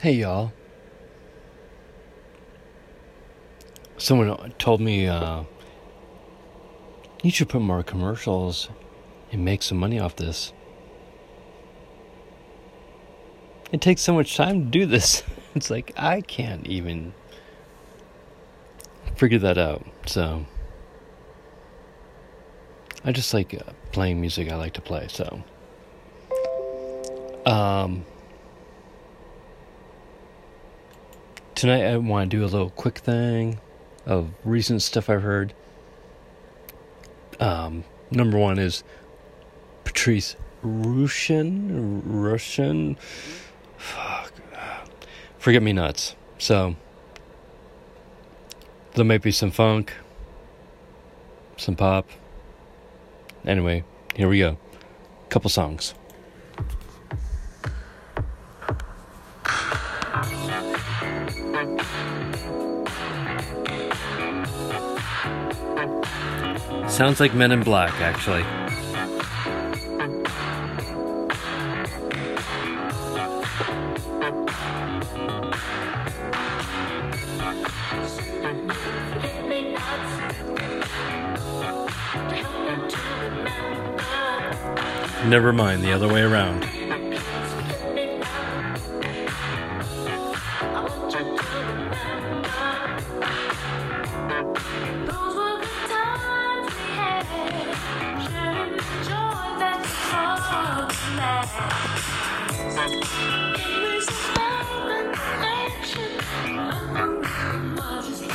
Hey y'all. Someone told me uh, you should put more commercials and make some money off this. It takes so much time to do this. It's like I can't even figure that out. So I just like uh, playing music I like to play. So um tonight I want to do a little quick thing of recent stuff I've heard. Um, number one is Patrice Rushen. Russian. Fuck. Forget Me Nots. So, there might be some funk, some pop. Anyway, here we go. Couple songs. Sounds like Men in Black, actually. Never mind, the other way around.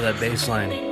that bass line.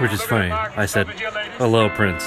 Which is funny. I said, hello, Prince.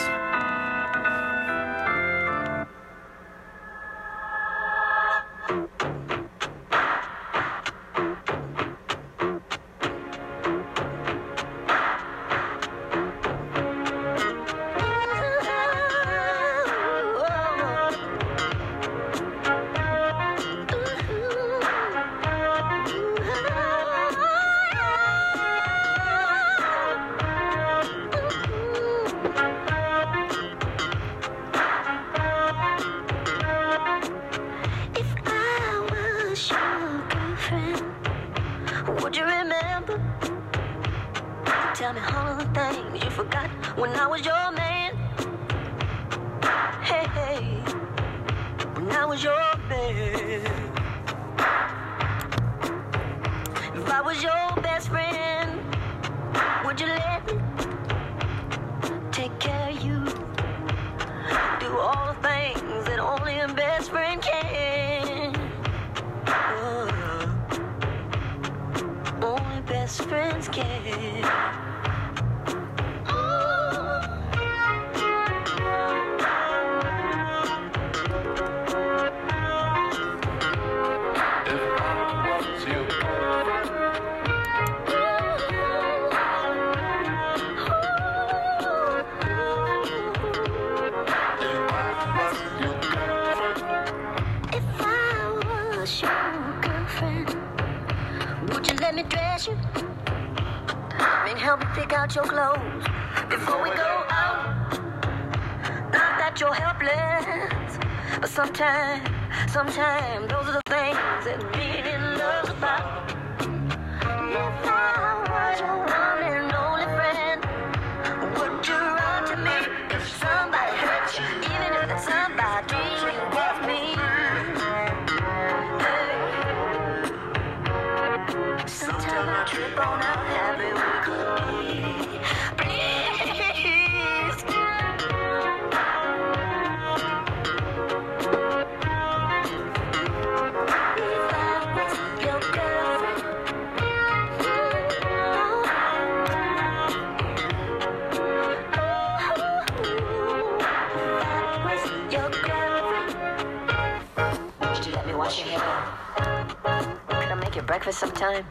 Make you breakfast sometime?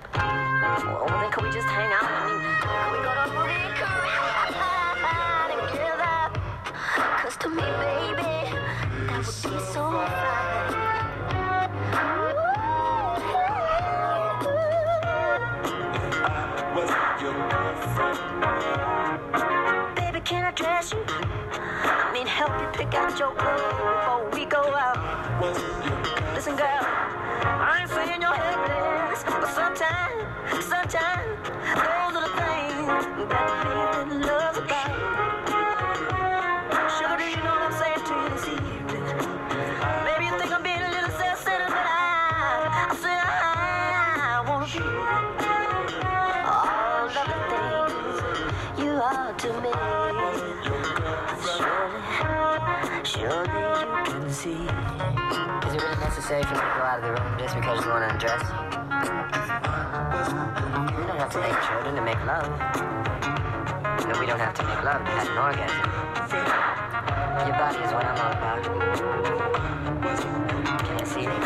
Or then could we just hang out? I mean, could we go to a movie together? Cause to me, baby, that would be so fine. Baby, can I dress you? I mean, help you pick out your clothes before we go out. Listen, It really for to go out of the room just because you want to undress? We don't have to make children to make love. No, we don't have to make love to have an orgasm. Your body is what I'm all about. Can you see it?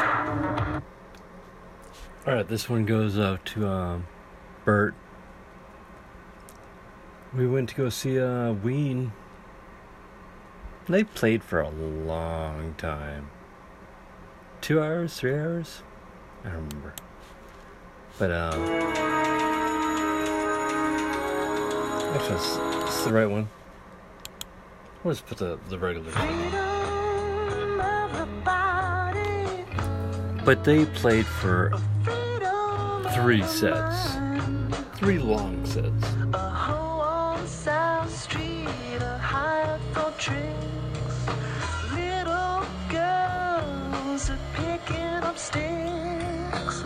Alright, this one goes out to um, Bert. We went to go see uh, Ween. They played for a long time. Two hours, three hours? I don't remember. But, um. Actually, it's the right one. We'll just put the, the regular But they played for three sets. Three long sets. Sticks.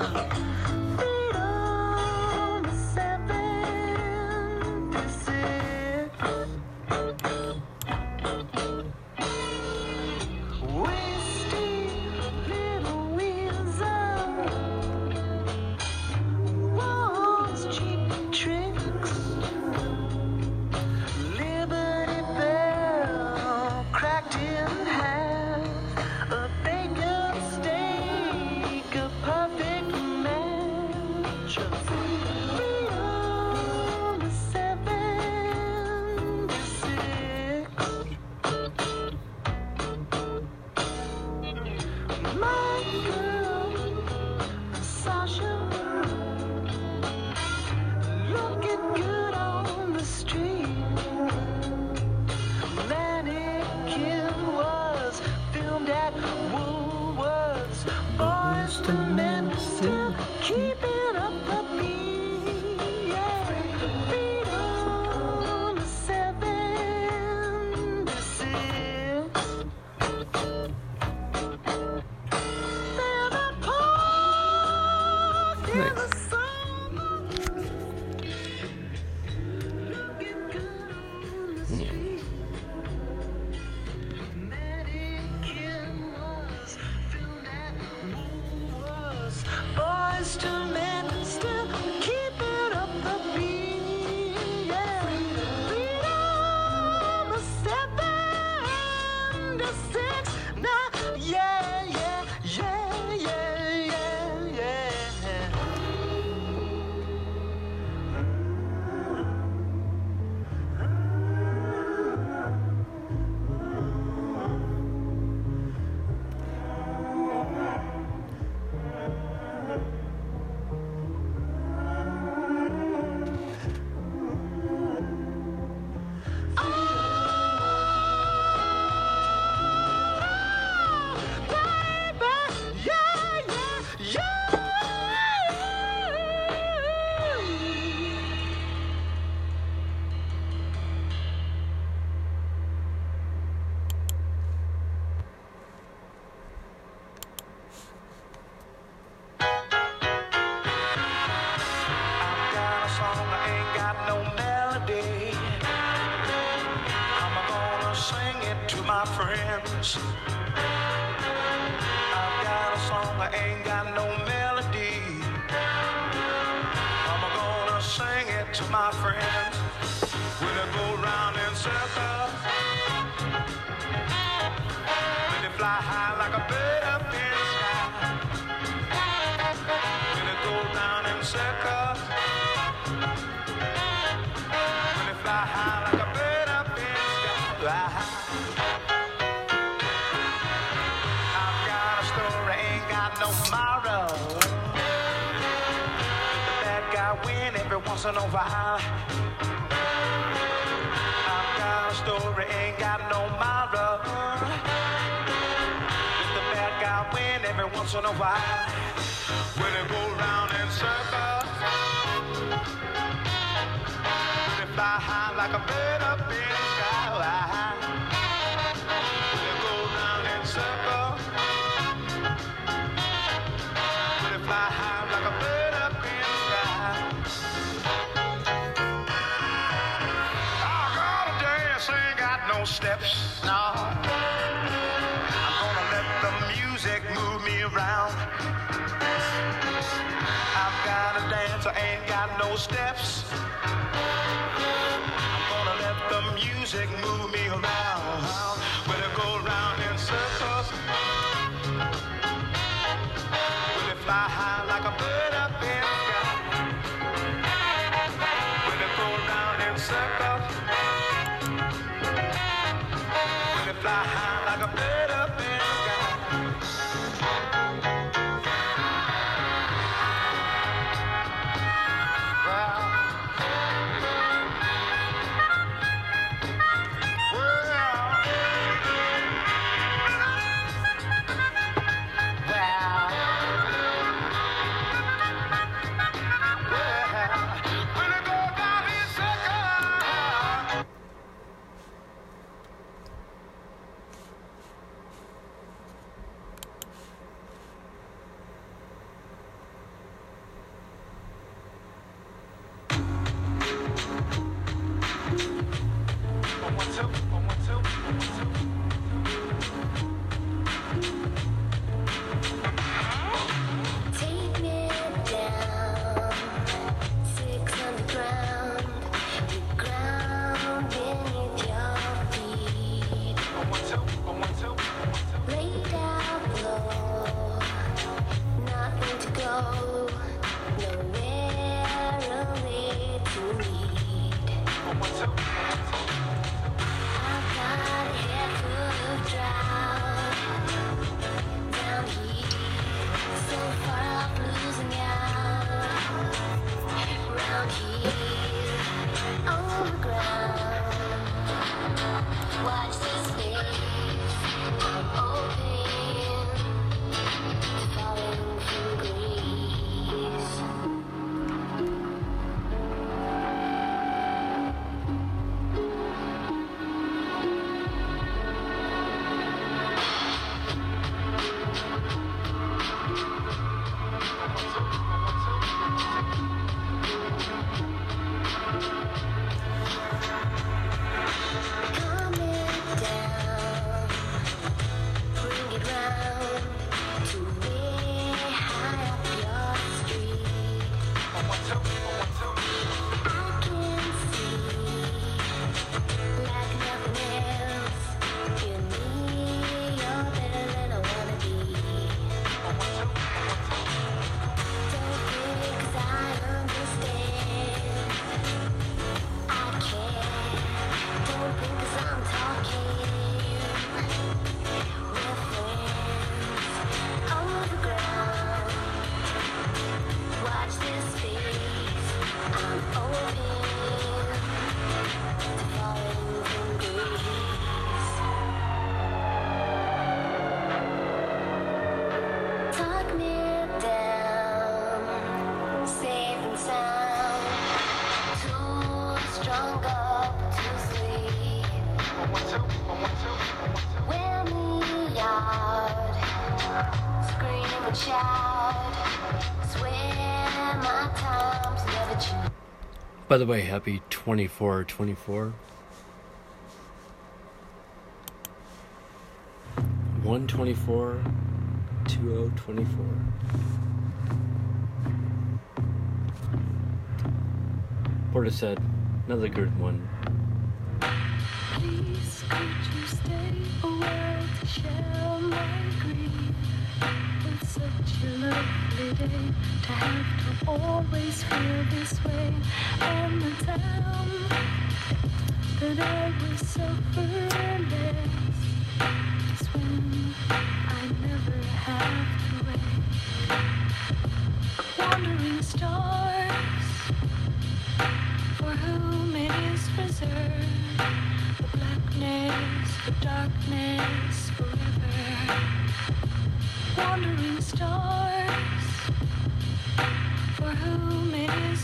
ain't got no melody. I'm gonna sing it to my sono va. When steps. By the way, happy 24 24. 124 2024. Portishead, another good one. Please, could you stay a to share my grief? Such a lovely day to have to always feel this way. And the time that I was suffering less is when I never have to wait. Wandering stars for whom it is reserved the blackness, the darkness forever. Wandering stars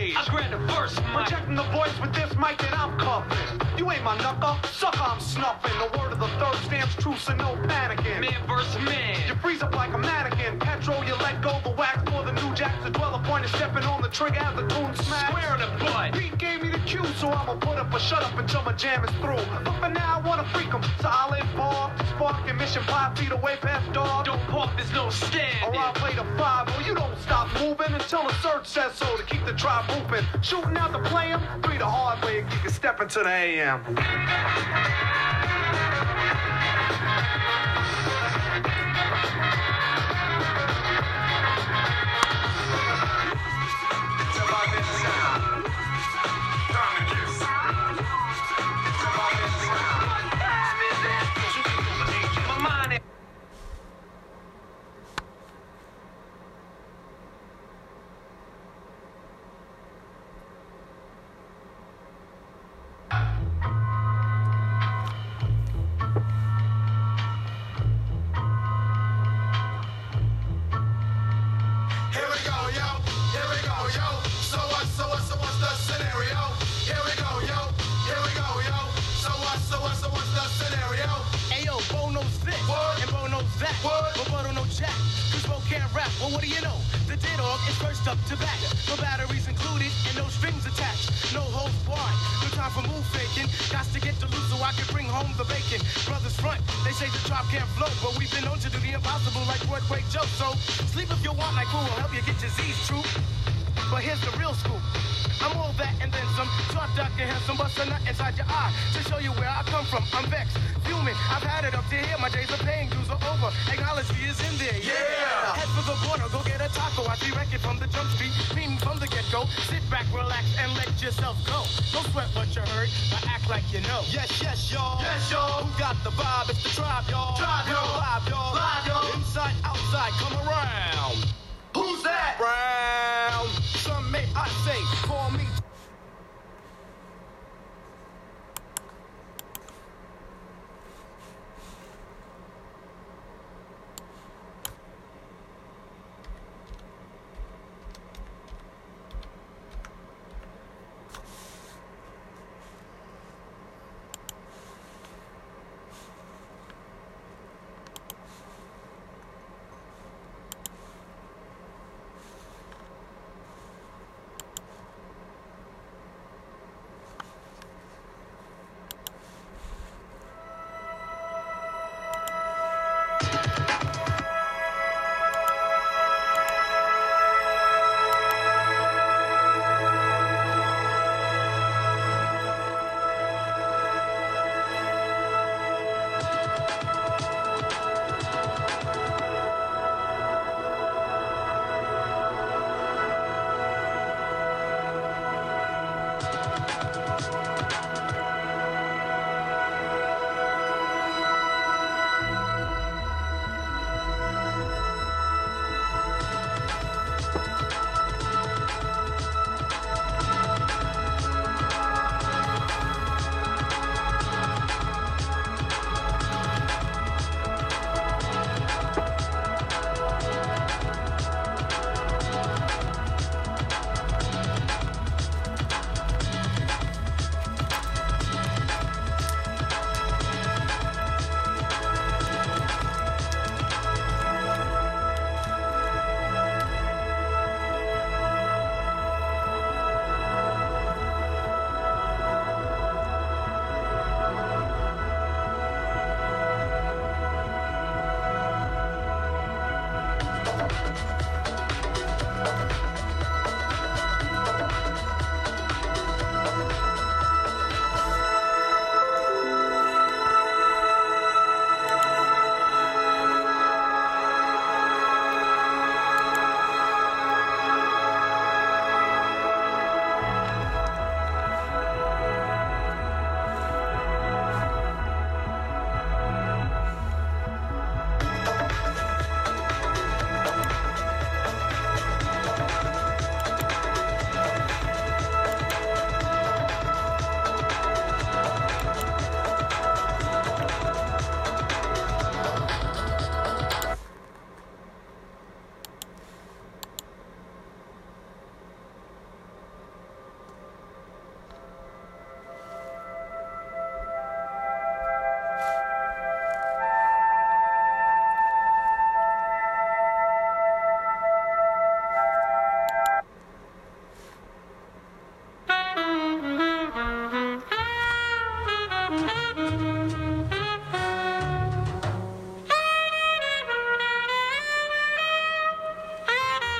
stage. I the first mic. Projecting the voice with this mic that I'm cuffing. You ain't my knucker, sucker, I'm snuffing. The word of the third stands true, so no panicking. Man versus man. You freeze up like a mannequin. Petrol, you let go the wax for the new jack. jacks. The dweller point is stepping on the trigger as the tune smash. Square in the butt. Beat gave me the cue, so I'ma put up a shut up until my jam is through. But for now, I wanna freak 'em. Solid bar, sparking mission five feet away past dog. Don't park, there's no stand. Or I'll play the five, or you don't stop moving until the search says so to keep the tribe moving. Shooting out the play 'em, three the hard way, you can step into the AM. Handsome, bust a nut inside your eye to show you where I come from. I'm vexed, fuming. I've had it up to here. My days of pain, dues are over. Acknowledge me is in there. Yeah. Head for the border, go get a taco. I see record from the jump street, meaning from the get-go. Sit back, relax, and let yourself go. Don't sweat what you heard, but act like you know. Yes, yes, y'all. Yes, y'all. Who got the vibe? It's the tribe, y'all. Tribe, y'all. Live, y'all. Live, y'all. Inside, outside, come around.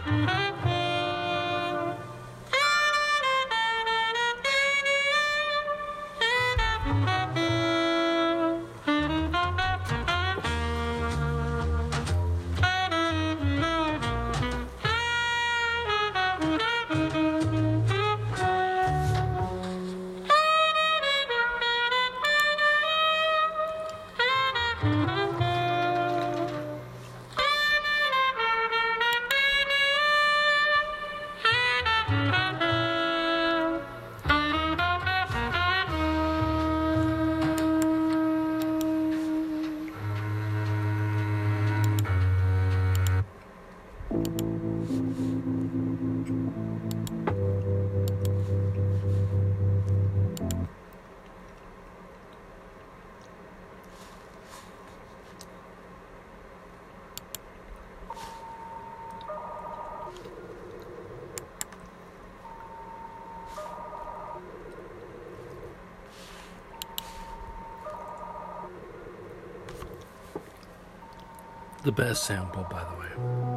Thank you. the best sample, by the way.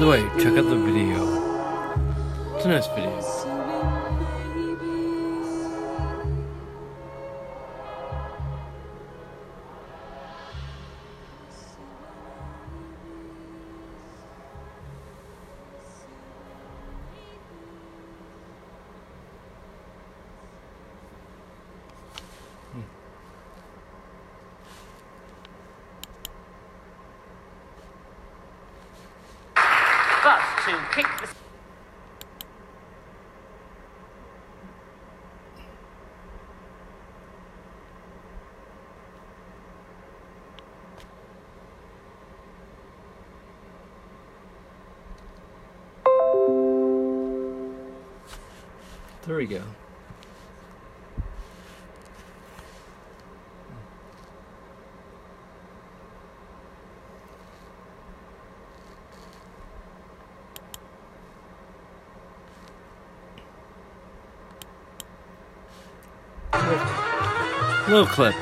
the way, check out the video. It's a nice video. There we go. Little clip.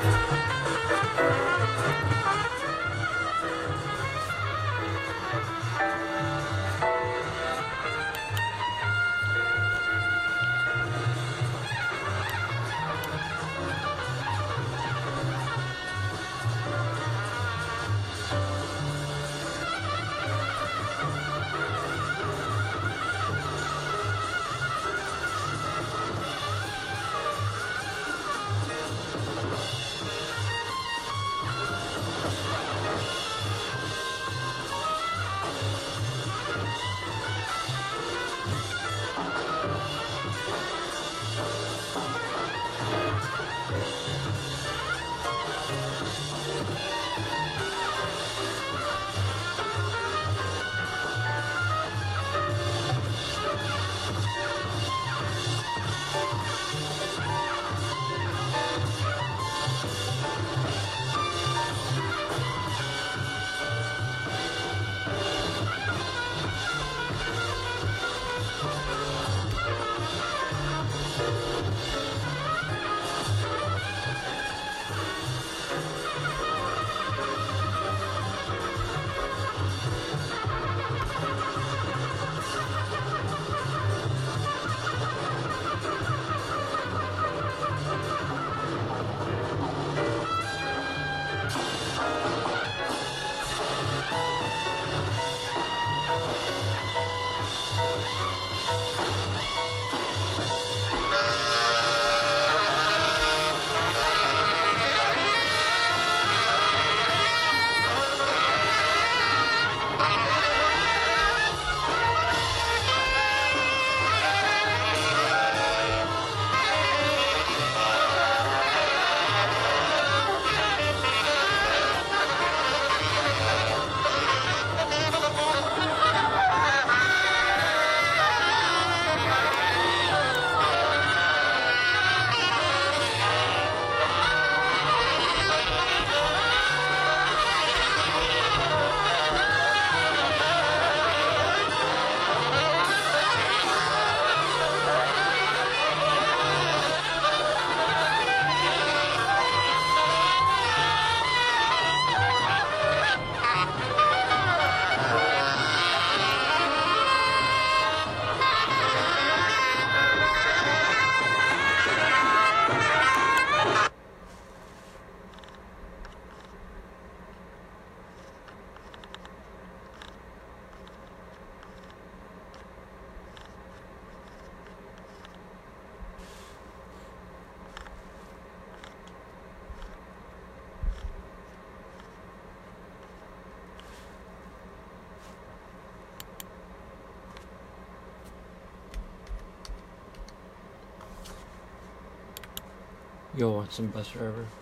Yo, want some Busdriver?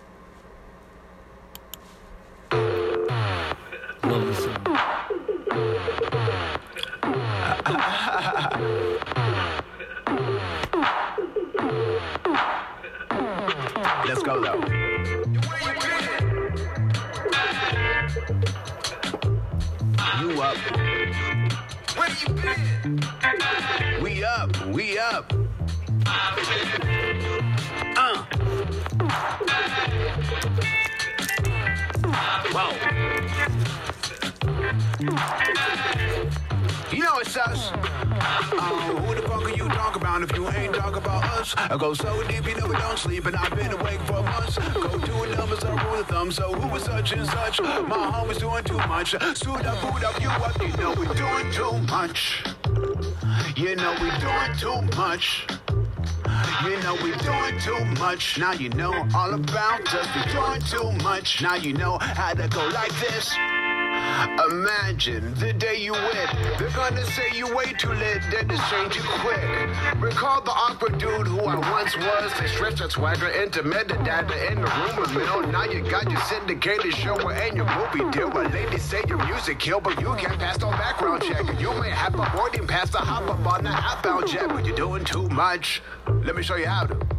You ain't talking about us? I go so deep, you know we don't sleep, and I've been awake for months. Go doing numbers, I rule of thumb, so who was such and such? My homie's doing too much. Suit up, food up, you up, you know we're doing too much. You know we're doing too much. You know we're doing too much. Now you know all about us. We're doing too much. Now you know how to go like this. Imagine the day you win. They're gonna say you way too lit, then just change you quick. Recall the awkward dude who I once was. They stretched that swagger into metadata in the rumor mill. Now you got your syndicated show and your movie deal. But ladies say your music kill, but you can't pass no background check. You may have a boarding pass to hop up on the outbound jet, but you're doing too much. Let me show you how to.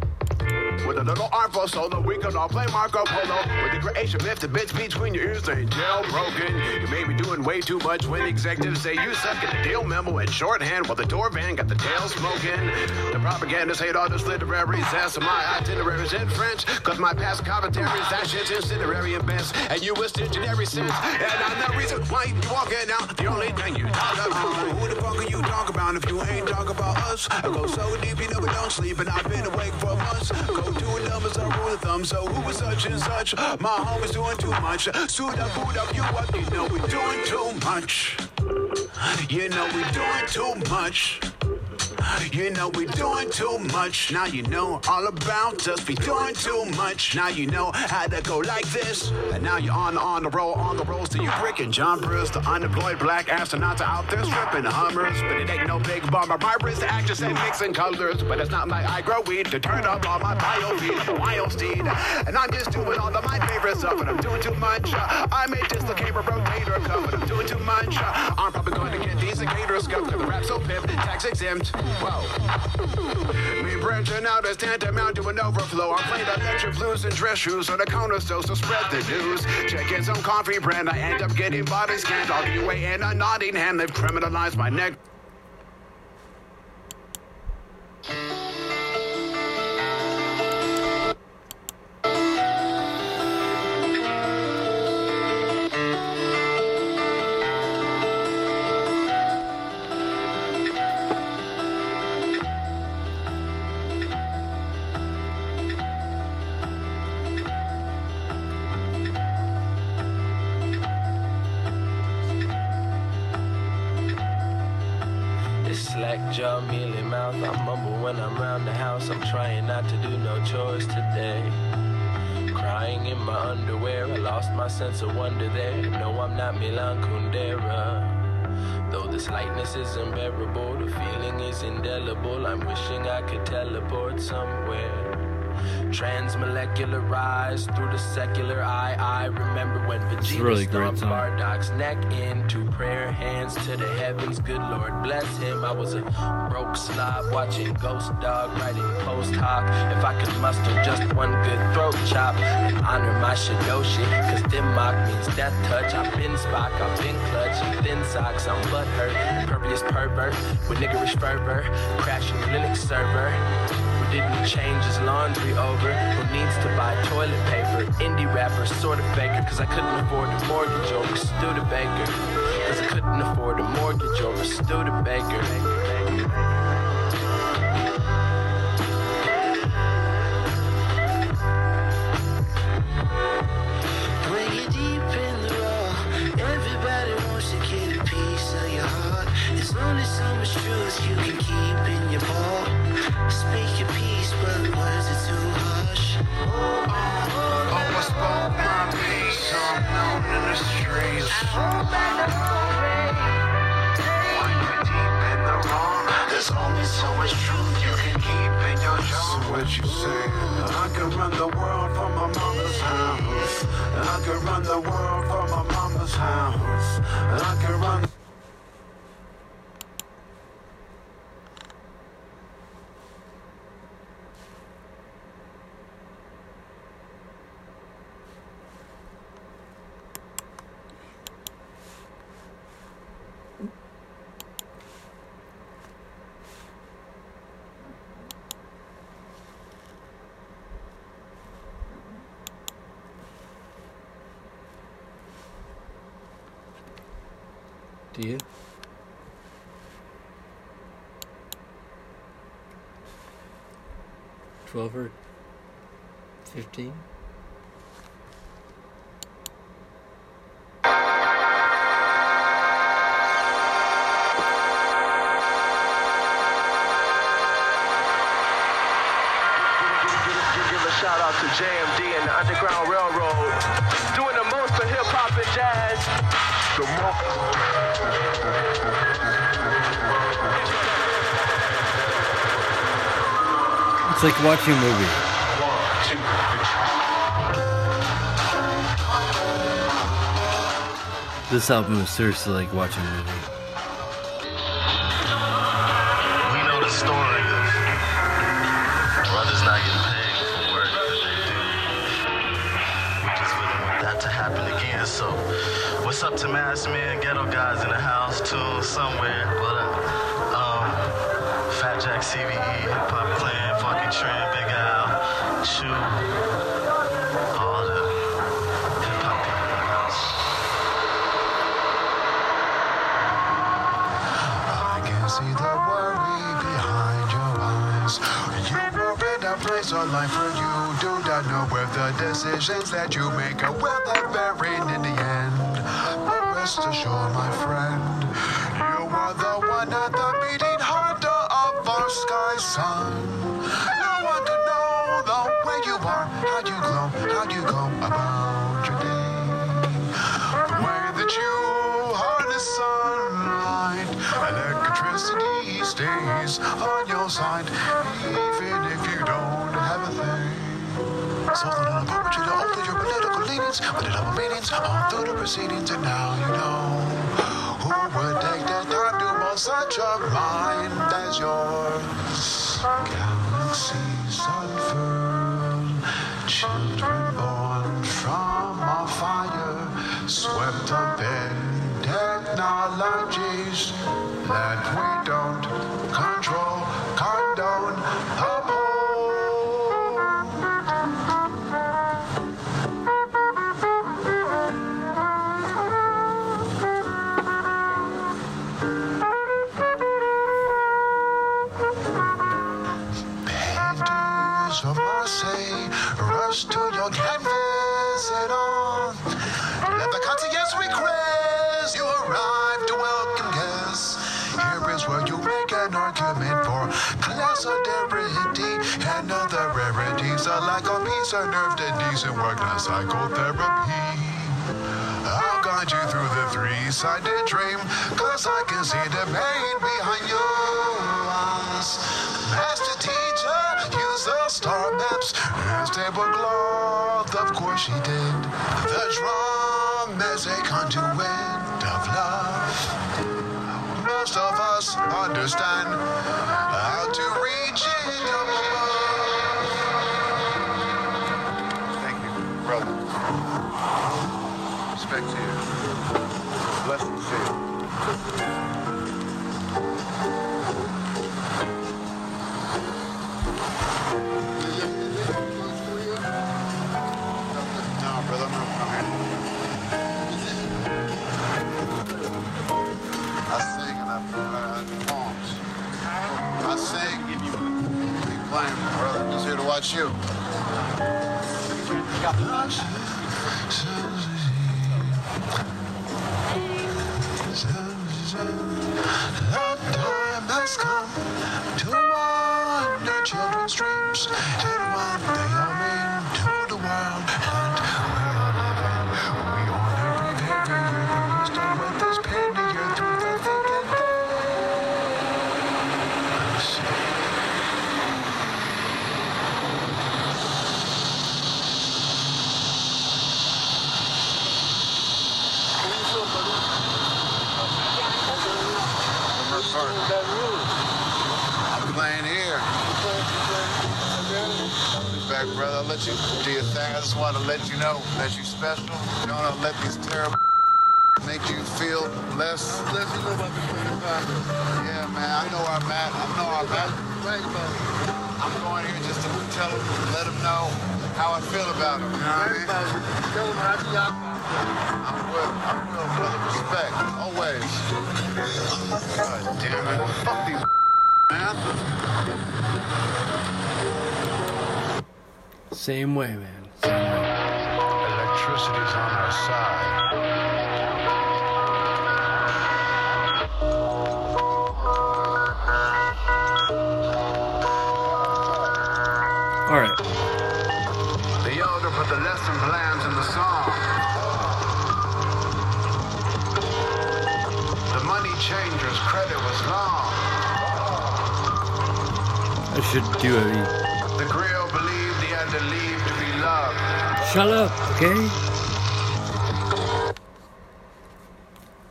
With a little armful solo, we can all play Marco Polo. With the creation myth, the bits between your ears ain't jailbroken. You may be doing way too much when executives say you suck at the deal memo in shorthand while the door van got the tail smoking. The propagandists hate all this literary zest of my itineraries in French. Cause my past commentaries, that shit's incinerary and best. And you was in every sense. And I'm the reason why you walking out. The only thing you talk about. Who the fuck are you talking about if you ain't talking about us? I go so deep, you never don't sleep, and I've been awake for months. Go doing numbers, I rule of thumb. So who was such and such? My homie's doing too much. Suit up, boot up, you up, you know we're doing too much. You know we're doing too much. You know we're doing too much. Now you know all about us. We doing too much. Now you know how to go like this. And now you're on on the roll, on the rolls to you bricking jumpers. The unemployed black astronauts out there stripping Hummers. But it ain't no big bummer. My wrist actress and mixing colors. But it's not like I grow weed to turn up all my bio feed. I'm a wild steed. And I'm just doing all of my favorite stuff. And I'm doing too much. I may dislocate a rotator cuff. But I'm doing too much. I'm probably going to get these gators scuffed. The rap so pimped, tax exempt. Me branching out is tantamount to an overflow. I'm playing electric blues and dress shoes on the corner store, so spread the news. Checking some coffee brand, I end up getting body scanned. All the way in a Nottingham, they've criminalized my neck. Sense of wonder there. No, I'm not Milan Kundera. Though this lightness is unbearable, the feeling is indelible. I'm wishing I could teleport somewhere. Transmolecularized through the secular eye. I remember when Vegeta really stomped song. Neck into prayer, hands to the heavens. Good Lord bless him. I was a broke slob watching Ghost Dog writing post hoc. If I could muster just one good throat chop and honor my Shidoshi, cause Dim Mak means death touch. I've been Spock, I've been clutch, thin socks, I'm butthurt. Impervious pervert with niggerish fervor, crashing Linux server. Didn't change his laundry over? Who needs to buy toilet paper? Indie rapper, sort of faker, cause I couldn't afford a mortgage over Studebaker. Cause I couldn't afford a mortgage over Studebaker. Much truth you can keep in your ball. Speak your piece, but words are too harsh. Oh, I spoke my piece, so I'm known in the streets. When you're deep in the wrong, there's only so much truth you can keep in your jaw. So what you say? I could run the world from my mama's house. I could run the world from my mama's house. I could run. Do you? Twelve It's like watching a movie. This album is seriously like watching a movie. We know the story of brothers not getting paid for work that they do. We just wouldn't want that to happen again. So, what's up to Mass Man, Ghetto Guys in the house, tune somewhere. What up? Um, Fat Jack CVE, Hip Hop Clan, Big Al, Shoe, all the hip hop. I can see the worry behind your eyes. You were in a place of life where you do not know where the decisions that you make are well bearing in the end. But rest assured, my friend, all through the proceedings, and now you know who would take the time to mold such a mind as yours. Galaxies psychotherapy. I'll guide you through the three-sided dream, cause I can see the Watch you. The time has come to children's dreams and what they let you do your thing. I just want to let you know that you're special. Don't want to let these terrible make you feel less. Let you know about the Yeah, man. I know where I'm at. I know I'm at. I'm going here just to tell them, let them know how I feel about them. You know what I mean? I'm will. I will, brother. Respect. Always. God damn it. Fuck these man. Same way, man. Same way. Electricity's on our side. All right. The elder put the lesson plans in the song. The money changers. Credit was long. I should do a Shut up, okay?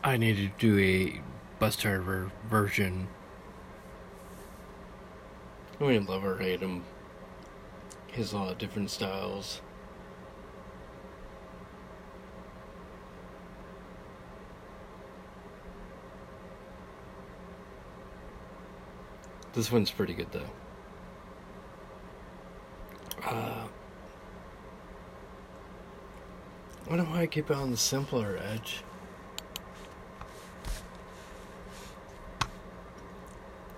I need to do a Busdriver version. I mean, love or hate him. He has a lot of different styles. This one's pretty good though. Uh, Don't why I keep it on the simpler edge.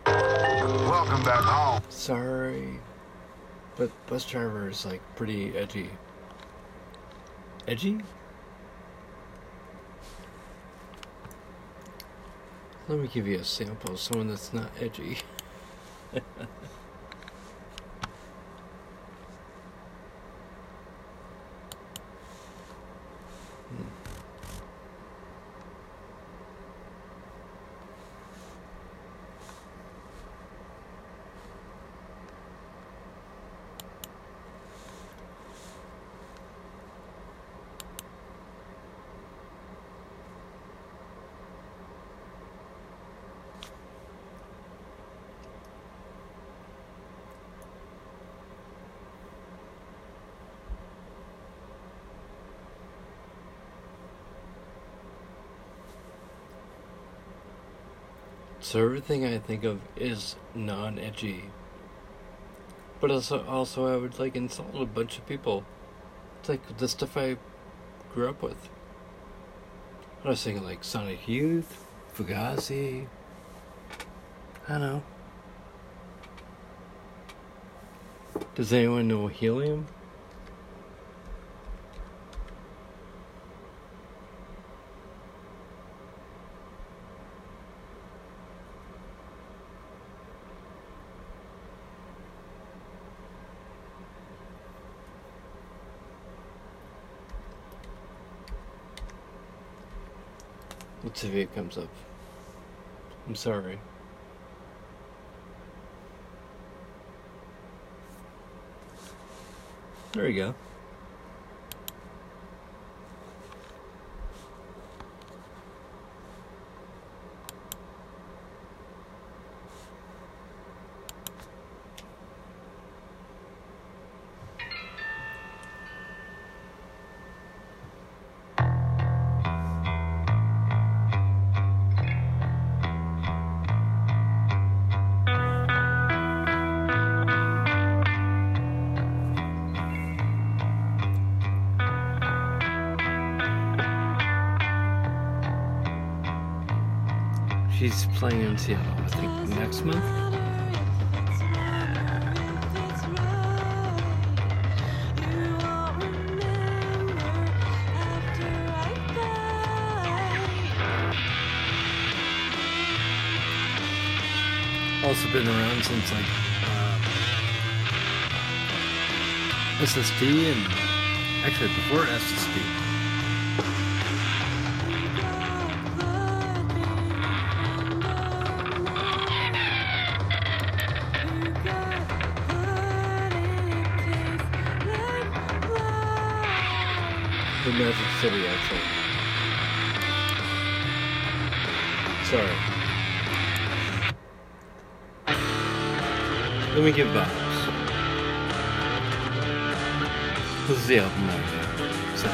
Welcome back home. Sorry, but Busdriver is like pretty edgy. Edgy? Let me give you a sample of someone that's not edgy. So everything I think of is non-edgy. But also, also I would like insult a bunch of people. It's like the stuff I grew up with. I was thinking like Sonic Youth, Fugazi. I don't know. Does anyone know Helium? Let's see if it comes up. I'm sorry. There we go. Month. Also been around since like um, and actually before SSD. City, actually. Sorry. Let me give vibes. This is the album. So.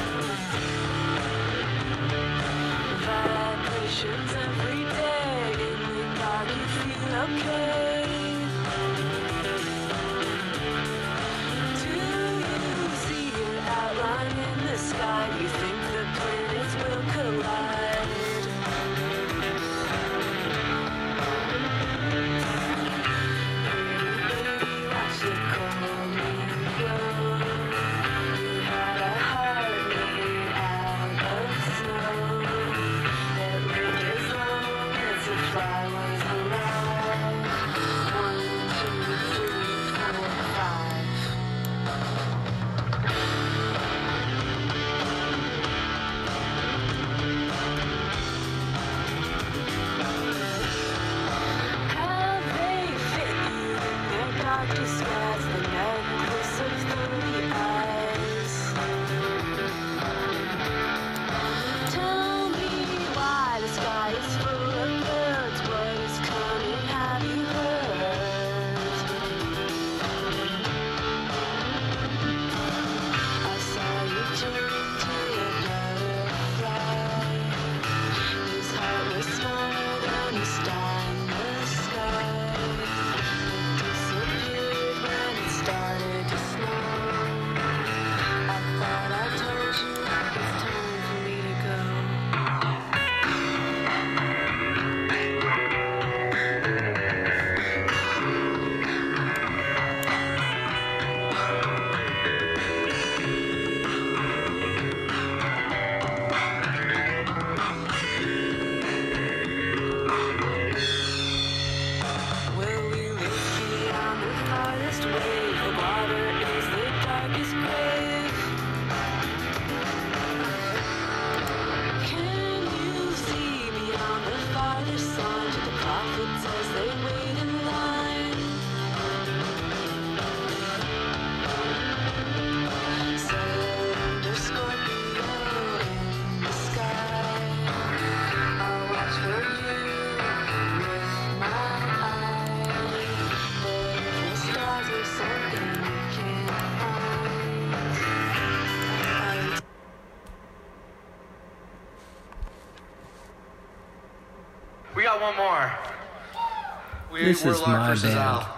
this is my band. Al.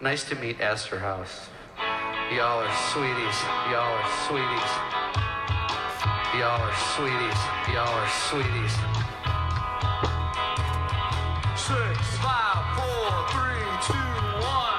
Nice to meet Astor House. Y'all are sweeties. Y'all are sweeties. Y'all are sweeties. Y'all are sweeties. Six, five, four, three, two, one.